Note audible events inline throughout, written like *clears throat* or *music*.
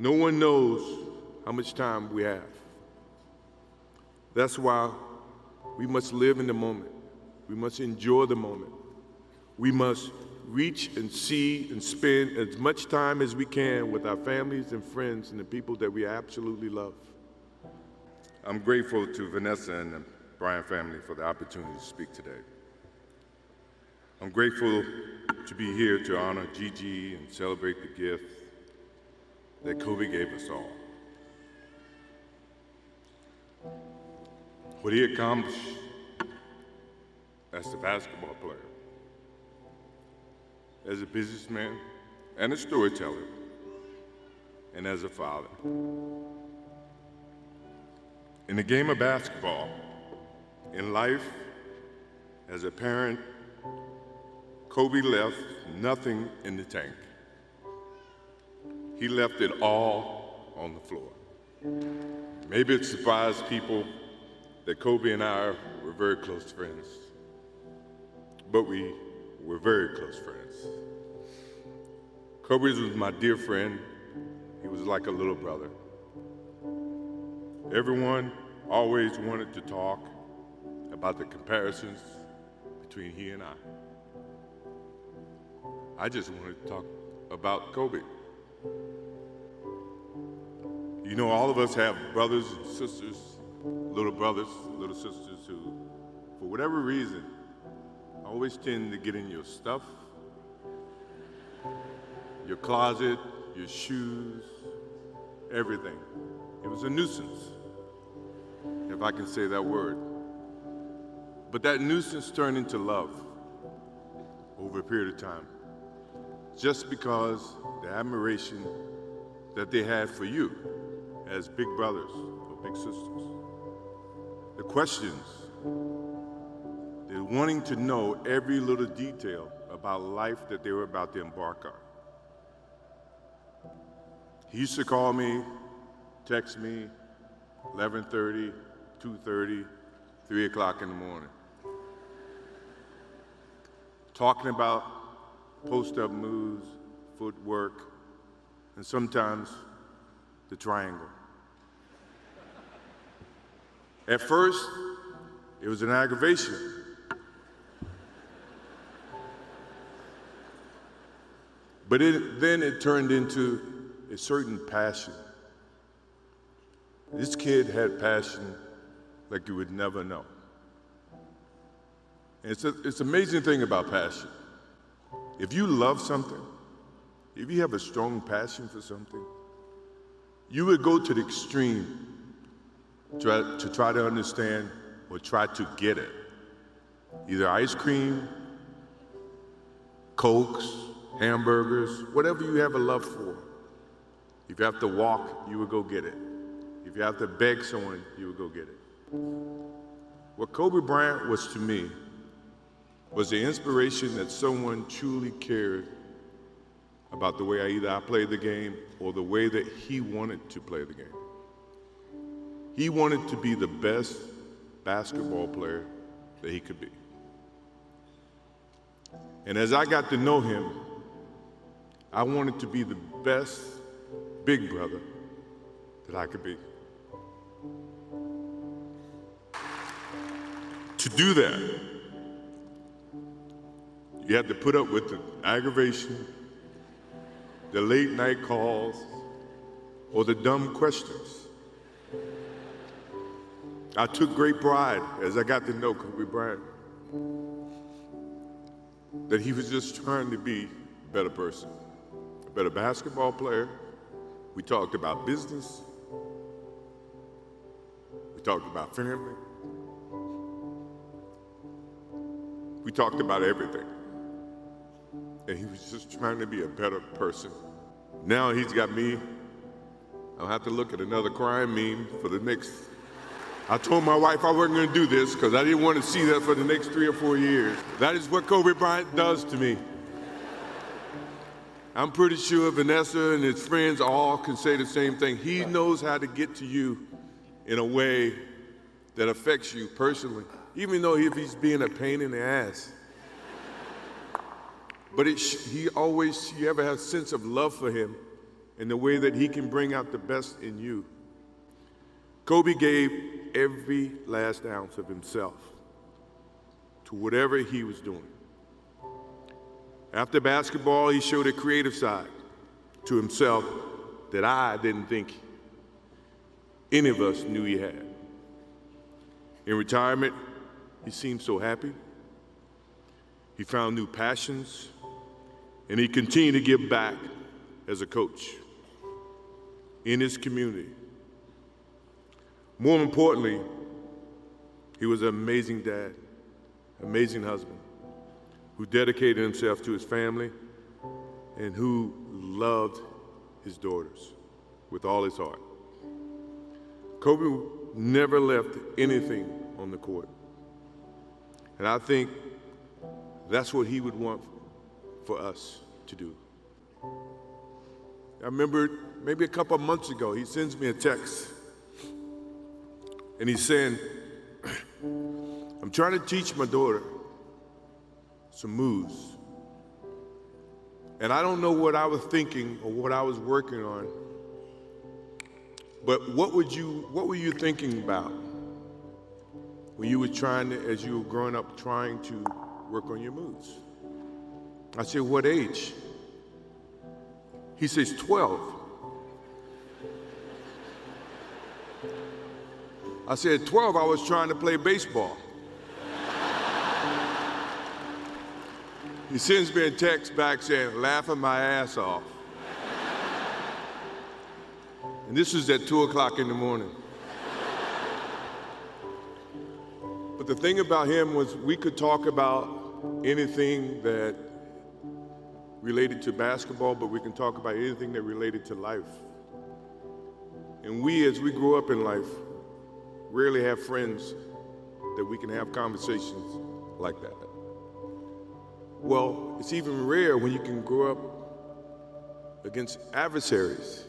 No one knows how much time we have. That's why we must live in the moment. We must enjoy the moment. We must reach and see and spend as much time as we can with our families and friends and the people that we absolutely love. I'm grateful to Vanessa and the Bryant family for the opportunity to speak today. I'm grateful to be here to honor Gigi and celebrate the gift that Kobe gave us all. What he accomplished as a basketball player, as a businessman and a storyteller, and as a father. In the game of basketball, in life, as a parent, Kobe left nothing in the tank. He left it all on the floor. Maybe it surprised people that Kobe and I were very close friends, but we were very close friends. Kobe was my dear friend. He was like a little brother. Everyone always wanted to talk about the comparisons between he and I. I just wanted to talk about Kobe. You know, all of us have brothers and sisters, little brothers, little sisters who, for whatever reason, always tend to get in your stuff, your closet, your shoes, everything. It was a nuisance, if I can say that word. But that nuisance turned into love over a period of time, just because the admiration that they had for you as big brothers or big sisters. The questions, they're wanting to know every little detail about life that they were about to embark on. He used to call me, text me, 11:30, 2:30, 3 o'clock in the morning, talking about post-up moves, footwork, and sometimes the triangle. At first, it was an aggravation. But it, then it turned into a certain passion. This kid had passion like you would never know. And it's, a, it's an amazing thing about passion. If you love something, if you have a strong passion for something, you would go to the extreme to try to understand or try to get it. Either ice cream, cokes, hamburgers, whatever you have a love for. If you have to walk, you would go get it. If you have to beg someone, you would go get it. What Kobe Bryant was to me was the inspiration that someone truly cared about the way I either I played the game or the way that he wanted to play the game. He wanted to be the best basketball player that he could be. And as I got to know him, I wanted to be the best big brother that I could be. To do that, you had to put up with the aggravation, the late night calls, or the dumb questions. I took great pride as I got to know Kobe Bryant that he was just trying to be a better person, a better basketball player. We talked about business. We talked about family. We talked about everything. And he was just trying to be a better person. Now he's got me. I'll have to look at another crime meme for the next I told my wife I wasn't going to do this because I didn't want to see that for the next three or four years. That is what Kobe Bryant does to me. I'm pretty sure Vanessa and his friends all can say the same thing. He knows how to get to you in a way that affects you personally, even though if he's being a pain in the ass. But it, he always, you ever have a sense of love for him, and the way that he can bring out the best in you. Kobe gave every last ounce of himself to whatever he was doing. After basketball, he showed a creative side to himself that I didn't think any of us knew he had. In retirement, he seemed so happy. He found new passions, and he continued to give back as a coach in his community. More importantly, he was an amazing dad, amazing husband, who dedicated himself to his family and who loved his daughters with all his heart. Kobe never left anything on the court. And I think that's what he would want for us to do. I remember maybe a couple of months ago, he sends me a text. And he's saying, *clears throat* I'm trying to teach my daughter some moves. And I don't know what I was thinking or what I was working on. But what would you what were you thinking about when you were trying to, as you were growing up, trying to work on your moves? I said, What age? He says, 12. I said, 12, I was trying to play baseball. he sends me a text back saying, laughing my ass off. And this was at 2 o'clock in the morning. But the thing about him was we could talk about anything that related to basketball, but we can talk about anything that related to life. And we, as we grow up in life, rarely have friends that we can have conversations like that. Well, it's even rare when you can grow up against adversaries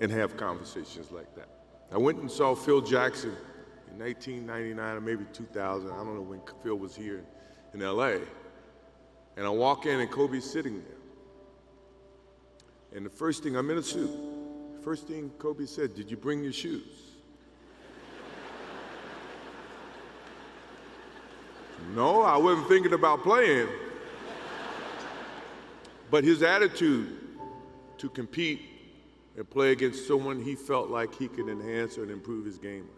and have conversations like that. I went and saw Phil Jackson in 1999 or maybe 2000. I don't know when Phil was here in LA. And I walk in and Kobe's sitting there. And the first thing, I'm in a suit. First thing Kobe said, Did you bring your shoes? no, I wasn't thinking about playing. But his attitude to compete and play against someone he felt like he could enhance and improve his game.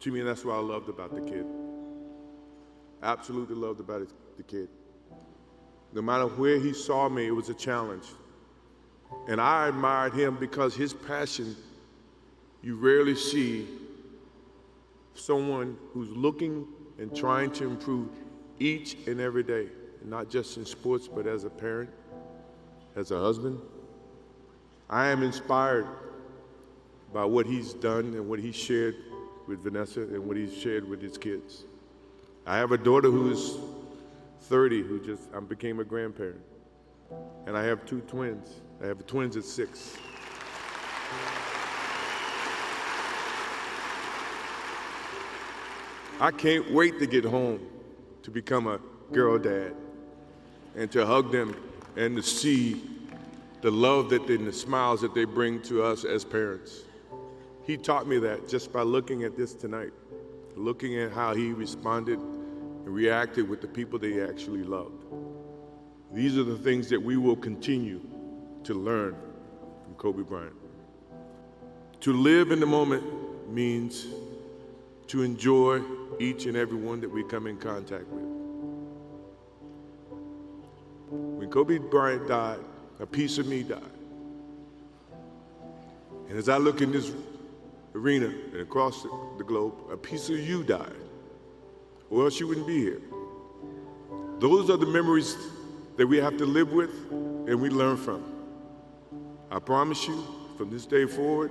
To me, that's what I loved about the kid. Absolutely loved about the kid. No matter where he saw me, it was a challenge. And I admired him because his passion, you rarely see someone who's looking and trying to improve each and every day, not just in sports, but as a parent, as a husband. I am inspired by what he's done and what he shared with Vanessa and what he's shared with his kids. I have a daughter who is 30 who just I became a grandparent. And I have two twins. I have twins at six. I can't wait to get home to become a girl dad and to hug them and to see the love that they, and the smiles that they bring to us as parents. He taught me that just by looking at this tonight, looking at how he responded and reacted with the people they actually loved. These are the things that we will continue to learn from Kobe Bryant. To live in the moment means to enjoy each and every one that we come in contact with. When Kobe Bryant died, a piece of me died. And as I look in this arena and across the globe, a piece of you died, or else you wouldn't be here. Those are the memories that we have to live with and we learn from. I promise you, from this day forward,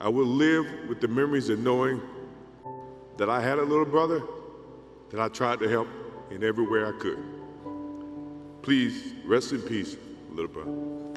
I will live with the memories of knowing that I had a little brother that I tried to help in every way I could. Please rest in peace, little brother.